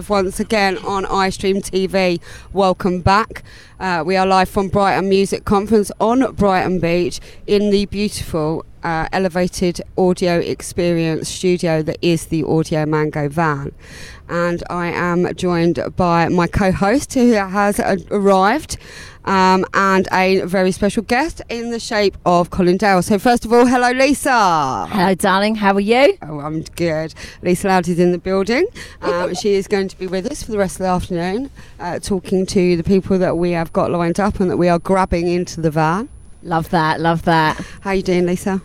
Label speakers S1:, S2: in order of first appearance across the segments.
S1: live once again on iStreem TV. Welcome back. Uh, we are live from Brighton Music Conference on Brighton Beach in the beautiful uh, elevated audio experience studio that is the Audiomango van. And I am joined by my co host who has arrived um, and a very special guest in the shape of Colin Dale. So, first of all, hello, Lisa.
S2: Hello, darling. How are you?
S1: Oh, I'm good. Lisa Loud is in the building. Um, she is going to be with us for the rest of the afternoon, uh, talking to the people that we have got lined up and that we are grabbing into the van.
S2: Love that. Love that.
S1: How are you doing, Lisa?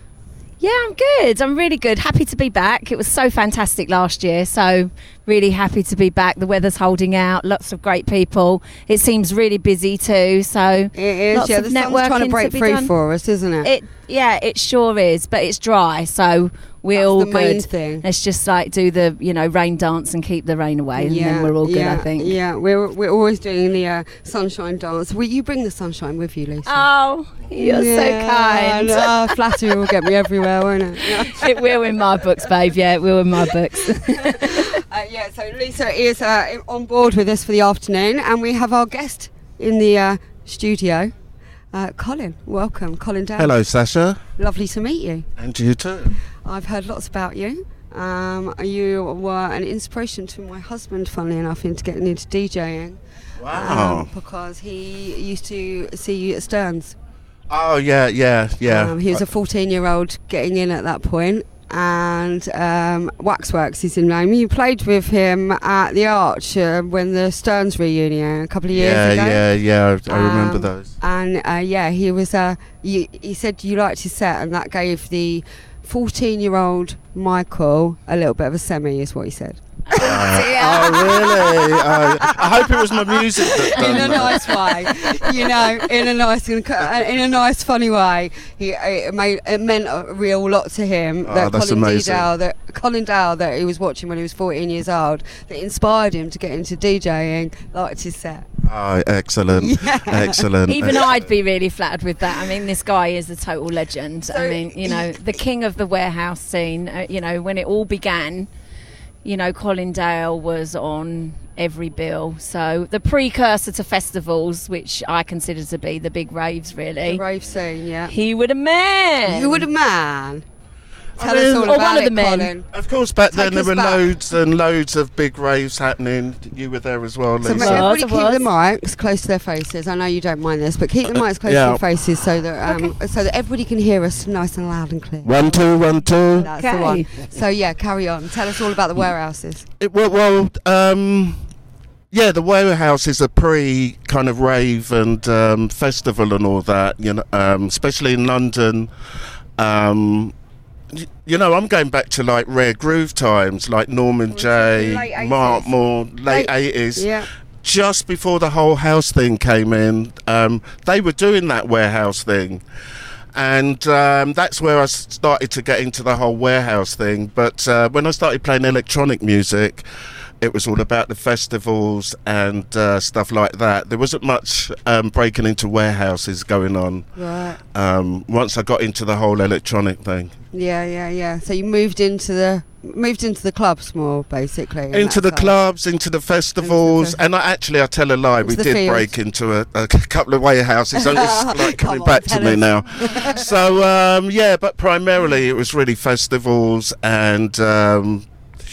S2: Yeah, I'm good. I'm really good. Happy to be back. It was so fantastic last year. So, really happy to be back. The weather's holding out. Lots of great people. It seems really busy too. So,
S1: it is.
S2: Lots
S1: yeah,
S2: of
S1: the sun's trying to break
S2: to
S1: free
S2: done.
S1: for us, isn't it?
S2: It yeah, it sure is. But it's dry. So, we're
S1: That's
S2: all good.
S1: thing.
S2: Let's just like do the you know rain dance and keep the rain away, and then we're all good.
S1: yeah,
S2: I think.
S1: Yeah, we're, we're always doing the uh, sunshine dance. Will you bring the sunshine with you, Lisa?
S2: Oh, you're
S1: Yeah,
S2: so kind.
S1: I flattery will get me everywhere, won't it? Yeah.
S2: it will in my books, babe. Yeah, it will in my books.
S1: Uh, yeah, so Lisa is uh, on board with us for the afternoon, and we have our guest in the uh, studio, uh, Colin. Welcome, Colin.
S3: Hello, Sacha.
S1: Lovely to meet you.
S3: And you too.
S1: I've heard lots about you. Um, you were an inspiration to my husband, funnily enough, into getting into DJing.
S3: Wow.
S1: Um, because he used to see you at Sterns.
S3: oh, yeah, yeah, yeah.
S1: Um, he was a 14 year old getting in at that point, and um, Waxworks is his name. You played with him at the Arch uh, when the Sterns reunion a couple of years
S3: yeah,
S1: ago.
S3: yeah, yeah. I, I remember
S1: Um,
S3: those.
S1: And uh, yeah, he was. Uh, you, he said you liked his set, and that gave the 14 year old Michael a little bit of a semi, is what he said.
S3: Oh, really? Uh, I hope it was my music that done
S1: in a
S3: that.
S1: nice way, you know, in a nice, in a nice, funny way. He it made it meant a real lot to him
S3: Oh,
S1: that
S3: that's
S1: Colin
S3: amazing.
S1: Dale, that Colin Dale, that he was watching when he was 14 years old, that inspired him to get into DJing, liked his set.
S3: Oh, excellent.
S1: Yeah.
S3: Excellent.
S2: Even I'd be really flattered with that. I mean, this guy is a total legend.
S1: So-
S2: I mean, you know, the king of the warehouse scene. Uh, you know, when it all began, you know, Colin Dale was on every bill. So the precursor to festivals, which I consider to be the big raves,
S1: The
S2: really.
S1: rave scene, yeah.
S2: He would a man.
S1: He would a man.
S3: I
S1: Tell
S3: mean-
S1: us all
S3: Or
S1: about
S2: one of
S1: it,
S2: the men.
S1: Colin.
S3: Of course, back
S1: Take
S3: then there were
S1: back.
S3: loads and loads of big raves happening. You were there as well,
S1: So
S3: Lisa.
S1: make everybody keep
S2: was.
S1: the mics close to their faces. I know you don't mind this, but keep the mics close to
S3: yeah.
S1: your faces so that um, so that everybody can hear us nice and loud and clear.
S3: One, two, one, two.
S1: That's the one. So yeah, carry on. Tell us all about the warehouses.
S3: It, well, well um, yeah, the warehouse is a pre kind of rave and um, festival and all that. You know, um, especially in London. Um, y- you know, I'm going back to like rare groove times, like Norman
S1: Late Jay,
S3: Mark Moore, late eighties.
S1: Yeah.
S3: Just before the whole house thing came in, um, they were doing that warehouse thing. And um, that's I started to get into the whole warehouse thing. But uh, when I started playing electronic music, it was all about the festivals and uh, stuff like that. There wasn't much um, breaking into warehouses going on
S1: Right.
S3: um, once I got into the whole electronic thing.
S1: Yeah, yeah, yeah. So you moved into the moved into the clubs more, basically.
S3: into the
S1: how-
S3: clubs, into the festivals,
S1: Into the-
S3: and I actually, I tell a lie, we did
S1: fields.
S3: break into a, a couple of warehouses. and it's like coming
S1: on,
S3: back to me
S1: us.
S3: now. so um, yeah, but primarily it was really festivals and um,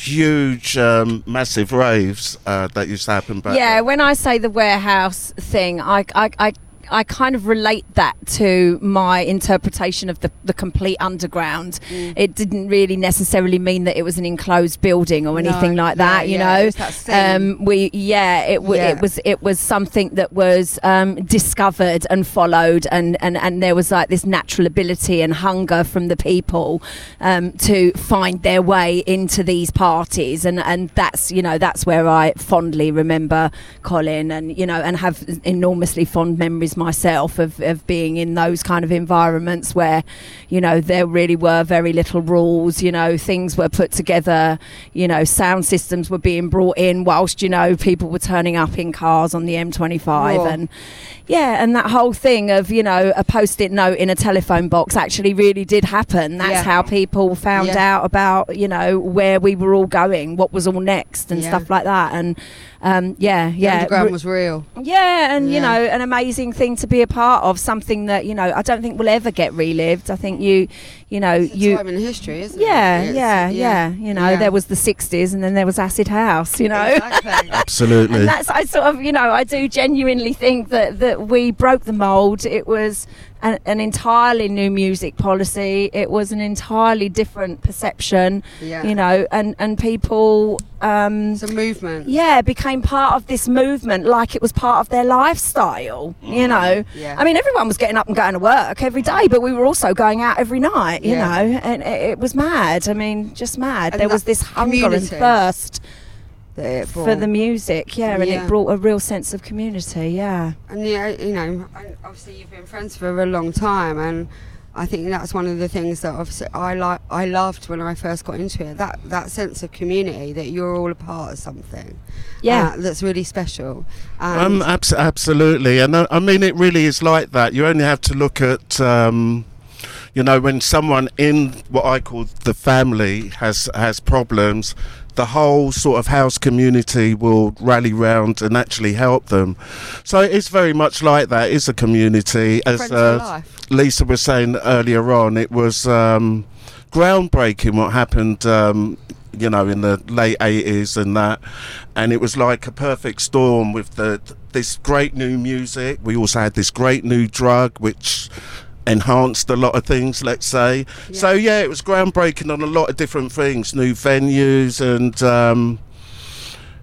S3: huge, um, massive raves uh, that used to happen back.
S2: yeah,
S3: then.
S2: when I say the warehouse thing, I, I, I, I kind of relate that to my interpretation of the, the complete underground.
S1: Mm.
S2: It didn't really necessarily mean that it was an enclosed building or
S1: No,
S2: anything like
S1: yeah,
S2: that. you
S1: yeah,
S2: know,
S1: was that scene.
S2: um, we yeah, it w-
S1: Yeah.
S2: it was it was something that was um, discovered and followed, and, and and there was like this natural ability and hunger from the people um, to find their way into these parties, and and that's you know that's where I fondly remember Colin, and you know and have enormously fond memories myself of, of being in those kind of environments where, you know, there really were very little rules. You know, things were put together. You know, sound systems were being brought in whilst you know people were turning up in cars on the M25
S1: Whoa.
S2: and yeah, and that whole thing of you know a post-it note in a telephone box actually really did happen. That's
S1: Yeah.
S2: how people found
S1: Yeah.
S2: out about you know where we were all going, what was all next, and
S1: Yeah.
S2: stuff like that. And um, yeah,
S1: The
S2: yeah,
S1: underground
S2: re-
S1: was real.
S2: yeah, and you know, an amazing thing to be a part of. Something that you know, I don't think will ever get relived. I think you, you know,
S1: It's a
S2: you.
S1: time in history, isn't
S2: Yeah,
S1: it? It's-
S2: yeah, yeah, You know,
S1: yeah.
S2: there was the '60s, and then there was Acid House. You know,
S1: Exactly.
S3: Absolutely.
S2: and that's I sort of you know I do genuinely think that that we broke the mold. It was an, an entirely new music policy. It was an entirely different perception.
S1: yeah.
S2: You know, and and people. Um,
S1: it's a movement.
S2: yeah, became part of this movement like it was part of their lifestyle. You know,
S1: Yeah.
S2: I mean, everyone was getting up and going to work every day, but we were also going out every night. You
S1: Yeah.
S2: know, and it, it was mad. I mean, just mad.
S1: And
S2: there was this hunger and
S1: community
S2: thirst
S1: that
S2: for the music. Yeah, and
S1: Yeah.
S2: it brought a real sense of community. Yeah.
S1: And yeah, you know, obviously you've been friends for a long time, and I think that's one of the things that obviously I like. I loved when I first got into it. That that sense of community that you're all a part of something.
S2: Yeah.
S1: uh, that's really special.
S3: Um,
S1: And
S3: abs- absolutely, and I, I mean it really is like that. You only have to look at, um, you know, when someone in what I call the family has has problems, the whole sort of house community will rally round and actually help them. So it's very much like that. It's a community, as uh. Lisa was saying earlier on. It was um, groundbreaking what happened. Um, you know, in the late eighties and that, and it was like a perfect storm with the this great new music. We also had this great new drug, which enhanced a lot of things. Let's say. So yeah, it was groundbreaking on a lot of different things, new venues, and um,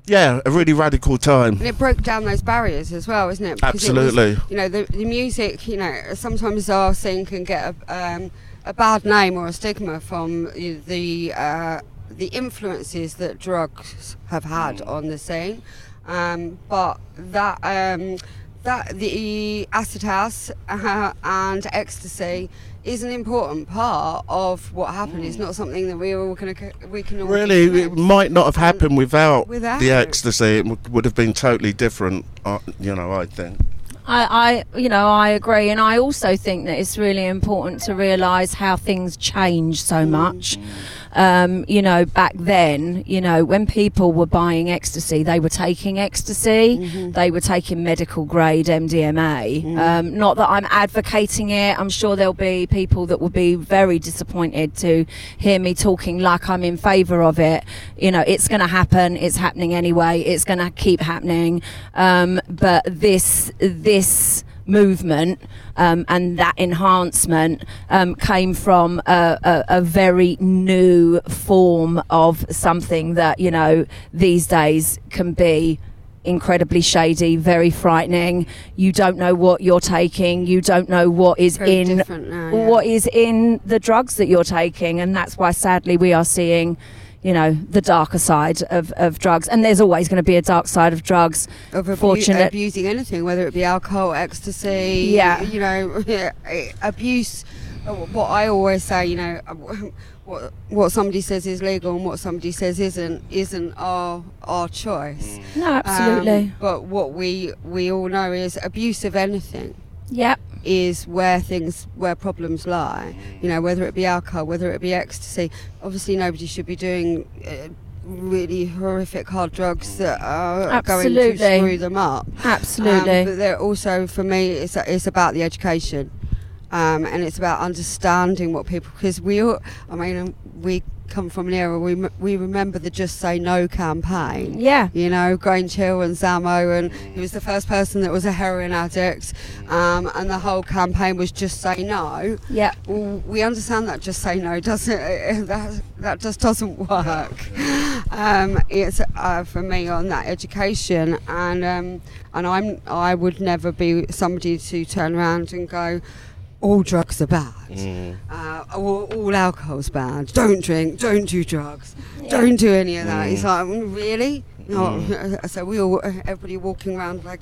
S3: yeah, a really radical time.
S1: And it broke down those barriers as well, isn't it? Because it was-
S3: Absolutely.
S1: you know, the, the music, you know, sometimes our scene can get a, um, a bad name or a stigma from the uh, the influences that drugs have had
S3: Mm.
S1: on the scene. Um, but that um, that the acid house uh, and ecstasy is an important part of what happened. It's not something that we all can we can all
S3: Mm. Really, it might not have happened without,
S1: Without
S3: the ecstasy. It would- would have been totally different, uh, you know, I think.
S2: I, I, you know, I agree, and I also think that it's really important to realise how things change so much. Um, you know, back then, you know, when people were buying ecstasy, they were taking ecstasy, they were taking medical grade MDMA. Um, not that I'm advocating it. I'm sure there'll be people that will be very disappointed to hear me talking like I'm in favour of it. You know, it's going to happen. It's happening anyway. It's going to keep happening. Um, but this, this movement um, and that enhancement um, came from a, a, a very new form of something that you know these days can be incredibly shady very frightening you don't know what you're taking you don't know what is
S1: Very
S2: in
S1: now, yeah.
S2: what is in the drugs that you're taking and that's why sadly we are seeing you know the darker side of, of drugs and there's always going to be a dark side of drugs
S1: of abu-
S2: fortunate-
S1: abusing anything, whether it be alcohol, ecstasy,
S2: Yeah.
S1: you know, abuse. uh, What I always say, you know, uh, what what somebody says is legal and what somebody says isn't isn't our our choice.
S2: no absolutely
S1: Um, but what we we all know is abuse of anything
S2: yep
S1: is where things where problems lie. You know, whether it be alcohol, whether it be ecstasy. Obviously, nobody should be doing. Uh, Really horrific hard drugs that are going to
S2: Absolutely.
S1: screw them up.
S2: absolutely
S1: Um, but they're also, for me, it's, it's about the education. Um, and it's about understanding what people, because we all, I mean, um, we come from an era, we, we remember the Just Say No campaign.
S2: yeah
S1: You know, Grange Hill and Zammo, and he was the first person that was a heroin addict. Um, and the whole campaign was Just Say No.
S2: yeah
S1: Well, we understand that just say no doesn't that that just doesn't work. Um, it's uh, for me on that education, and um, and I'm I would never be somebody to turn around and go, all drugs are bad, uh, all, all alcohol's bad. Don't drink, don't do drugs, don't do any of that. It's like mm, really no. So we all everybody walking around like.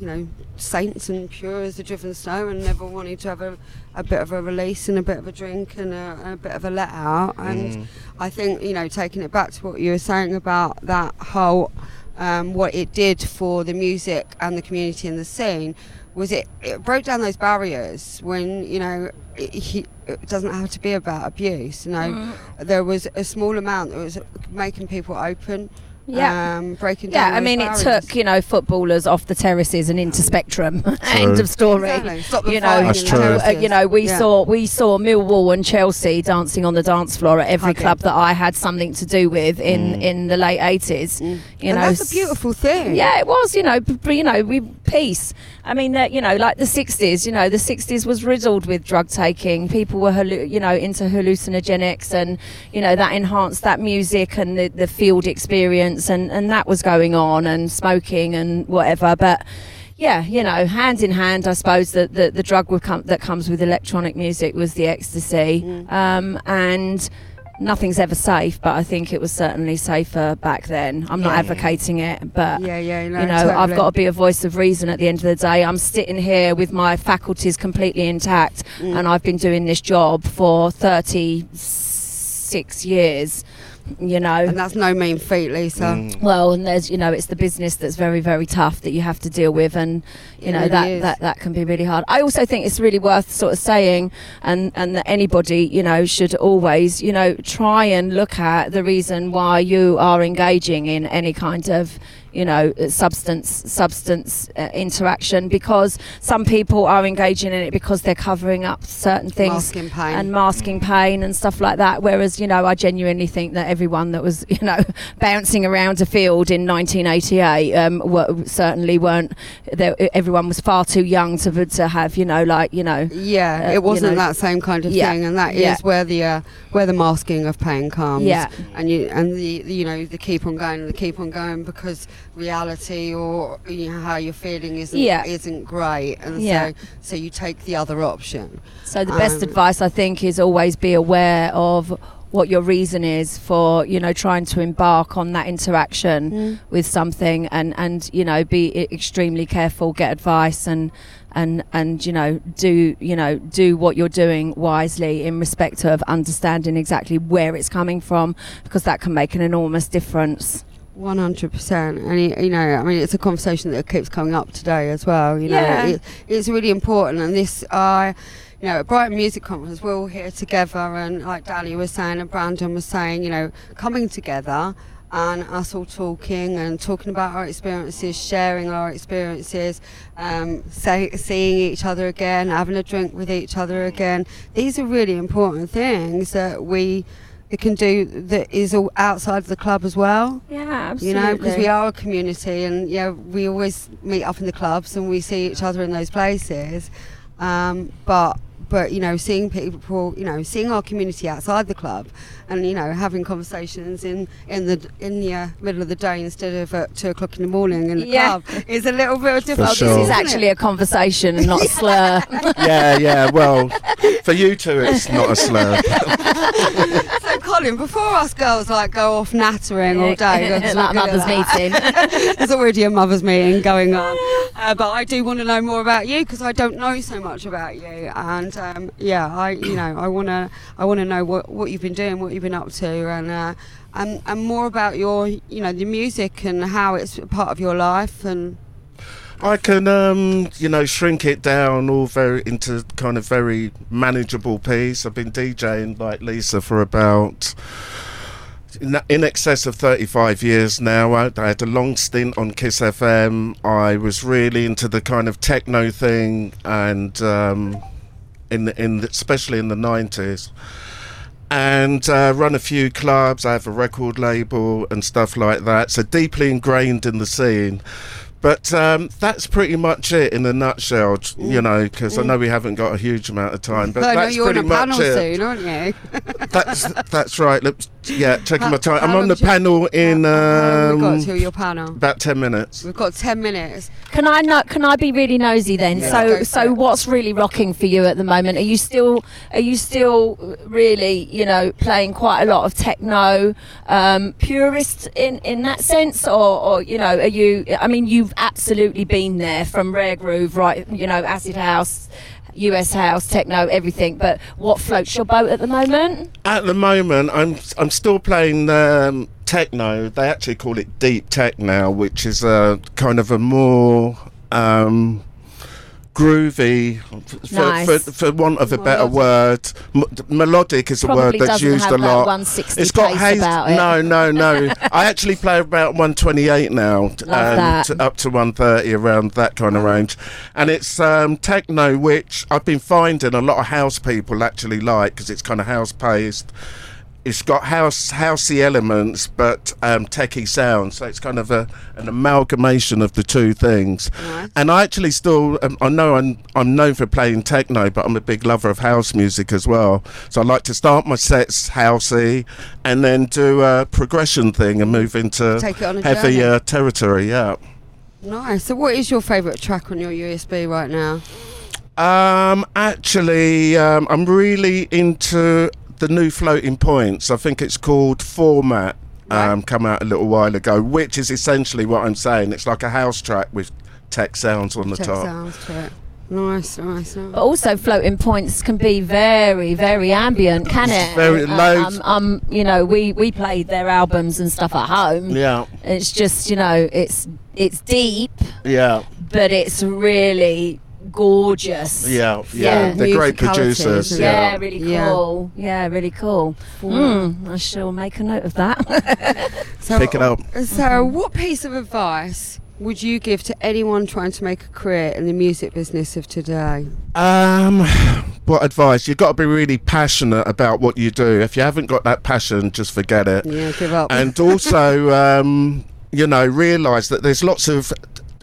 S1: you know, saints and pure as the driven snow, and never wanting to have a, a bit of a release and a bit of a drink and a, and a bit of a let out. And
S3: Mm.
S1: I think you know, taking it back to what you were saying about that whole um, what it did for the music and the community and the scene was it, it broke down those barriers when you know it, he, it doesn't have to be about abuse you know
S2: Mm.
S1: there was a small amount that was making people open
S2: Yeah.
S1: um, breaking down
S2: Yeah, I
S1: those
S2: mean, it took you know footballers off the terraces and into Spectrum. End of story.
S1: Exactly.
S2: You know,
S3: That's true.
S2: uh, you know, we
S1: Yeah.
S2: saw we saw Millwall and Chelsea dancing on the dance floor at every
S1: Hugging.
S2: club that I had something to do with in
S3: Mm.
S2: in the late eighties.
S1: Mm.
S2: You
S1: and
S2: know,
S1: that's a beautiful thing
S2: Yeah, it was. You know, b- you know, we peace. I mean, that you know, like the '60s. You know, the '60s was riddled with drug taking. People were, hallu- you know, into hallucinogenics, and you know that enhanced that music and the, the field experience, and and that was going on, and smoking and whatever. But yeah, you know, hand in hand, I suppose that the, the drug would come, that comes with electronic music was the ecstasy,
S1: Mm.
S2: um, and nothing's ever safe. But I think it was certainly safer back then. I'm not
S1: Yeah.
S2: advocating it, but
S1: yeah yeah no,
S2: you know, I've got to be a voice of reason at the end of the day. I'm sitting here with my faculties completely intact,
S1: Mm.
S2: and I've been doing this job for 36 years. You know,
S1: and that's no mean feat Lisa
S3: Mm.
S2: well, and there's you know, it's the business that's very very tough that you have to deal with, and you
S1: It
S2: know
S1: really
S2: that,
S1: is.
S2: that that can be really hard. I also think it's really worth sort of saying, and and that anybody you know should always you know try and look at the reason why you are engaging in any kind of you know substance substance uh, interaction because some people are engaging in it because they're covering up certain things
S1: masking
S2: and masking pain and stuff like that. Whereas, you know, I genuinely think that everyone that was, you know, bouncing around a field in 1988 um, were, certainly weren't. There, everyone was far too young to to have, you know, like you know.
S1: Yeah,
S2: uh,
S1: it wasn't
S2: you know-
S1: that same kind of
S2: Yeah,
S1: thing, and that is
S2: yeah.
S1: where the uh, where the masking of pain comes.
S2: Yeah.
S1: and you and the, the you know the keep on going, the keep on going because reality or you know, how you're feeling isn't
S2: Yeah.
S1: isn't great, and
S2: Yeah.
S1: so so you take the other option.
S2: So the best
S1: Um,
S2: advice I think is always be aware of what your reason is for you know trying to embark on that interaction with something and and you know be extremely careful get advice and and and you know do you know do what you're doing wisely in respect of understanding exactly where it's coming from because that can make an enormous difference
S1: One hundred percent, and you know, I mean, it's a conversation that keeps coming up today as well. You know,
S2: Yeah.
S1: it, it's really important, and this, I, you know, at Brighton Music Conference, we're all here together, and like Danny was saying, and Brandon was saying, you know, coming together and us all talking and talking about our experiences, sharing our experiences, um, say, seeing each other again, having a drink with each other again. These are really important things that we. It can do that is all outside of the club as well
S2: yeah absolutely.
S1: you know, because we are a community, and yeah, we always meet up in the clubs and we see each other in those places. Um, but but you know, seeing people, you know, seeing our community outside the club, and you know, having conversations in in the in the uh, middle of the day instead of at two o'clock in the morning in the
S2: Yeah.
S1: club is a little bit difficult.
S3: sure.
S2: this is actually a conversation and not a slur
S3: yeah, yeah. Well, for you two, it's not a slur.
S1: Colin, before us girls like go off nattering all day, we're
S2: a mother's
S1: that.
S2: meeting
S1: There's already a mother's meeting going on. Uh, but I do want to know more about you because I don't know so much about you. And um, yeah, I you know I want to I want to know what, what you've been doing, what you've been up to, and uh, and and more about your you know the music and how it's part of your life and
S3: I can, um, you know, shrink it down all very into kind of very manageable piece. I've been DJing like Lisa for about in, excess of 35 years now. I, had a long stint on Kiss FM. I was really into the kind of techno thing, and um, in in the, especially in the 90s. And uh, run a few clubs. I have a record label and stuff like that. So deeply ingrained in the scene. But um, that's pretty much it in a nutshell, you know, because I know we haven't got a huge amount of time. But
S1: I know
S3: that's
S1: you're on a
S3: much
S1: panel
S3: it.
S1: soon, aren't you?
S3: That's that's right. Look, yeah, taking
S1: How-
S3: my time. I'm on the
S1: you-
S3: panel in
S1: How long have got
S3: um,
S1: till your panel?
S3: about ten minutes.
S1: We've got ten minutes.
S2: Can I know, can I be really nosy then?
S1: Yeah.
S2: So so what's really rocking for you at the moment? Are you still are you still really you know playing quite a lot of techno um, purist in in that sense, or, or you know are you? I mean you've absolutely been there from rare groove, right? You know acid house. US house, techno, everything. But what floats your boat at the moment?
S3: At the moment, I'm I'm still playing um, techno. They actually call it deep tech now, which is a kind of a more um, groovy, for,
S2: Nice.
S3: for, for want of a better word. M- melodic is a word that's used a lot.
S2: 160
S3: It's got haze.
S2: it.
S3: No, no, no. I actually play about 128 now,
S2: Love that.
S3: up to 130 around that kind of range, and it's um, techno, which I've been finding a lot of house people actually like because it's kind of house paced. It's got house housey elements, but um, techie sound. So it's kind of a, an amalgamation of the two things. And I actually still, um, I know I'm, I'm known for playing techno, but I'm a big lover of house music as well. So I like to start my sets housey and then do a progression thing and move into
S1: Take it on a
S3: heavier territory. Yeah.
S1: Nice. So, what is your favourite track on your USB right now?
S3: Um, actually, um, I'm really into the new floating points. I think it's called Format. Um, come out a little while ago, which is essentially what I'm saying. It's like a house track with tech sounds on the
S1: Check
S3: top.
S1: sounds to it. Nice, nice, nice.
S2: But also, floating points can be very, very ambient, can it?
S3: Very loads.
S2: Um, um, you know, we we played their albums and stuff at home.
S3: Yeah,
S2: It's just, you know, it's it's deep,
S3: yeah,
S2: but it's really gorgeous.
S3: yeah, yeah.
S2: Yeah.
S3: They're great producers.
S2: Yeah,
S3: Yeah.
S2: really
S1: Yeah.
S2: cool. Yeah, really cool. Mm, I shall make a note of that.
S1: So,
S3: Pick it up.
S1: So, what piece of advice would you give to anyone trying to make a career in the music business of today?
S3: Um, what advice? You've got to be really passionate about what you do. If you haven't got that passion, just forget it.
S1: Yeah, give up.
S3: and also um, you know realize that there's lots of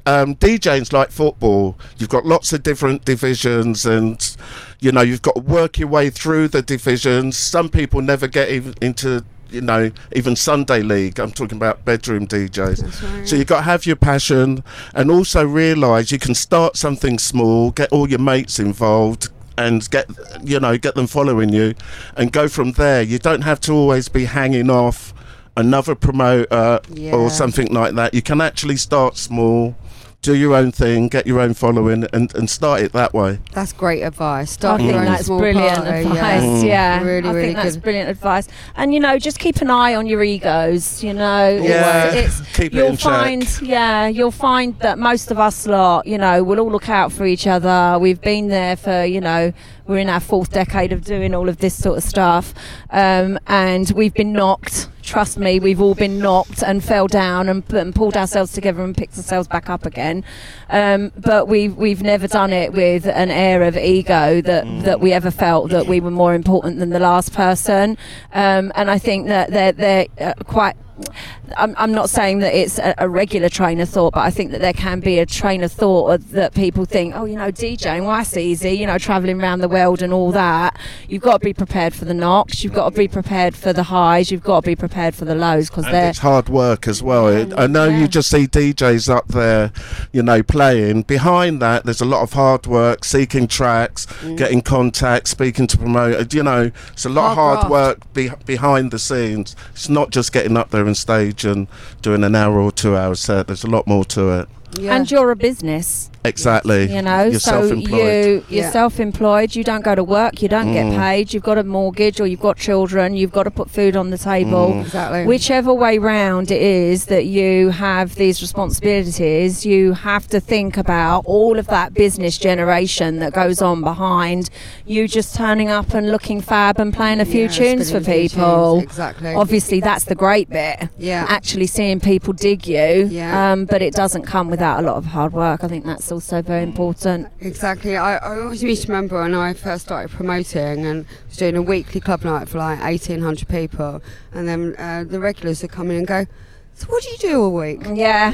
S3: um, DJs like football. You've got lots of different divisions, and you know you've got to work your way through the divisions. Some people never get even into you know even Sunday league. I'm talking about bedroom DJs.
S1: Right.
S3: So you've got to have your passion, and also realise you can start something small, get all your mates involved. And get you know get them following you, and go from there. You don't have to always be hanging off another promoter
S1: Yeah.
S3: or something like that. You can actually start small, do your own thing, get your own following, and, and start it that way.
S1: That's great advice.
S2: I
S1: Start
S2: think
S1: your own
S2: that's
S1: small
S2: brilliant
S1: party,
S2: advice.
S1: yeah.
S3: Mm.
S2: Yeah,
S1: Really,
S2: I
S1: really
S2: think that's
S1: good.
S2: brilliant advice. And you know, just keep an eye on your egos. You know,
S3: Yeah,
S2: it's, it's
S3: keep it
S2: you'll
S3: in check.
S2: find, yeah, you'll find that most of us lot, you know, we'll all look out for each other. We've been there for, you know, we're in our fourth decade of doing all of this sort of stuff, um, and we've been knocked. Trust me, we've all been knocked and fell down and, and pulled ourselves together and picked ourselves back up again. Um, but we've we've never done it with an air of ego that that we ever felt that we were more important than the last person. Um, and I think that they're they're uh, quite. I'm, I'm not saying that it's a, a regular train of thought, but I think that there can be a train of thought that people think, oh, you know, DJing, well, that's easy, you know, travelling around the world and all that. You've got to be prepared for the knocks, you've got to be prepared for the highs, you've got to be prepared for the lows because
S3: it's hard work as well. I know
S2: Yeah.
S3: you just see DJs up there, you know, playing. Behind that, there's a lot of hard work, seeking tracks,
S2: Mm.
S3: getting contacts, speaking to promoters. You know, it's a lot of
S1: Hard
S3: hard
S1: graft.
S3: work be- behind the scenes. It's not just getting up there on stage and doing an hour or two hour set. There's a lot more to it.
S1: Yeah.
S2: And you're a business.
S3: Exactly.
S2: you know
S3: You're
S2: so
S3: self-employed.
S2: you you're
S1: Yeah.
S2: self-employed you don't go to work you don't
S3: Mm.
S2: get paid you've got a mortgage or you've got children you've got to put food on the table
S3: Mm.
S1: exactly.
S2: whichever way round it is that you have these responsibilities you have to think about all of that business generation that goes on behind you just turning up and looking fab and playing a few
S1: Yeah,
S2: tunes for
S1: spinning a few
S2: people
S1: tunes, Exactly.
S2: obviously that's the great bit
S1: yeah.
S2: actually seeing people dig you
S1: Yeah.
S2: um, but it doesn't come without a lot of hard work i think that's also very important
S1: Exactly. I, I always used to remember when I first started promoting and was doing a weekly club night for like 1,800 people, and then uh, the regulars would come in and go, So what do you do all week?
S2: Yeah.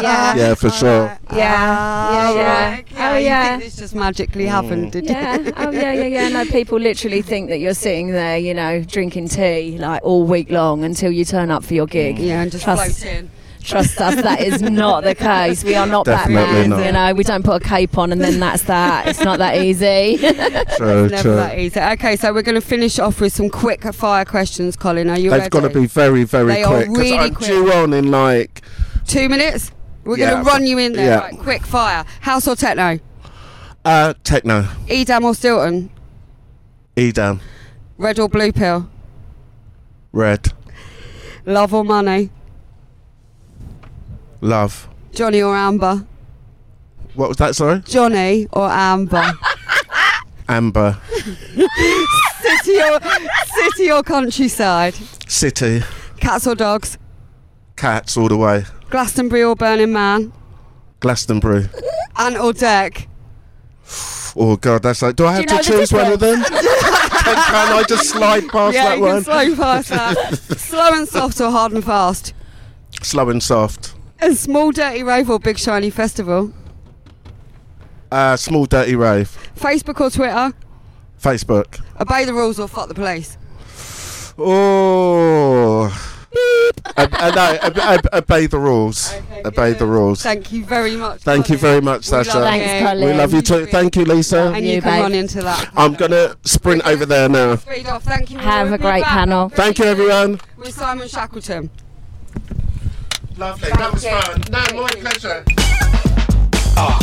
S2: yeah.
S3: Yeah, for sure.
S2: Yeah, yeah, yeah.
S1: right,
S2: Oh,
S1: you
S2: yeah.
S1: think this just magically happened, did
S2: Yeah.
S1: you?
S2: Oh, yeah, yeah, yeah. No, people literally think that you're sitting there, you know, drinking tea like all week long until you turn up for your gig.
S1: Yeah, and just
S2: Trust-
S1: float in.
S2: Trust us, that is not the case. We are not
S3: Definitely
S2: Batman.
S3: not.
S2: You know, we don't put a cape on and then that's that. It's not that easy.
S3: True,
S1: Never
S3: true.
S1: that easy. Okay, so we're going to finish off with some quick fire questions, Colin. Are you
S3: They've
S1: ready?
S3: got to be very, very
S1: They are
S3: quick because
S1: really
S3: I'm
S1: quick.
S3: due on in like
S1: Two minutes? We're
S3: Yeah,
S1: going to run you in there.
S3: yeah.
S1: Right, quick fire. House or techno?
S3: uh, techno,
S1: Edam or Stilton?
S3: Edam,
S1: Red or blue pill?
S3: red,
S1: Love or money?
S3: Love.
S1: Johnny or Amber?
S3: What was that? Sorry,
S1: Johnny or Amber?
S3: amber,
S1: city or city or countryside?
S3: city,
S1: Cats or dogs?
S3: cats all the way.
S1: Glastonbury or Burning Man?
S3: Glastonbury.
S1: Ant or Dec?
S3: Oh God, that's like. Do I have
S2: Do
S3: to choose one of them? can, can I just slide past
S1: yeah,
S3: that
S1: you can
S3: one?
S1: slow past that. Slow and soft or hard and fast?
S3: Slow and soft.
S1: A small dirty rave or big shiny festival?
S3: Uh, small dirty rave.
S1: Facebook or Twitter?
S3: Facebook.
S1: Obey the rules or fuck the police?
S3: Oh. uh, no, ob- ob- obey the rules.
S1: Okay,
S3: obey
S1: good.
S3: the rules.
S1: Thank you very much.
S3: Thank you very much,
S1: We love
S3: Sacha.
S2: Thanks. Colin.
S3: We love you too. Thank you, Lisa.
S1: And you,
S2: You,
S1: can
S2: babe.
S1: run into that.
S3: I'm gonna sprint over there now.
S1: Off. Thank you.
S2: Have
S1: We'll
S2: a great
S1: back
S2: panel.
S3: Thank you, everyone.
S1: With Simon Shackleton.
S3: Lovely. That was fun. No, my pleasure.
S4: Ah,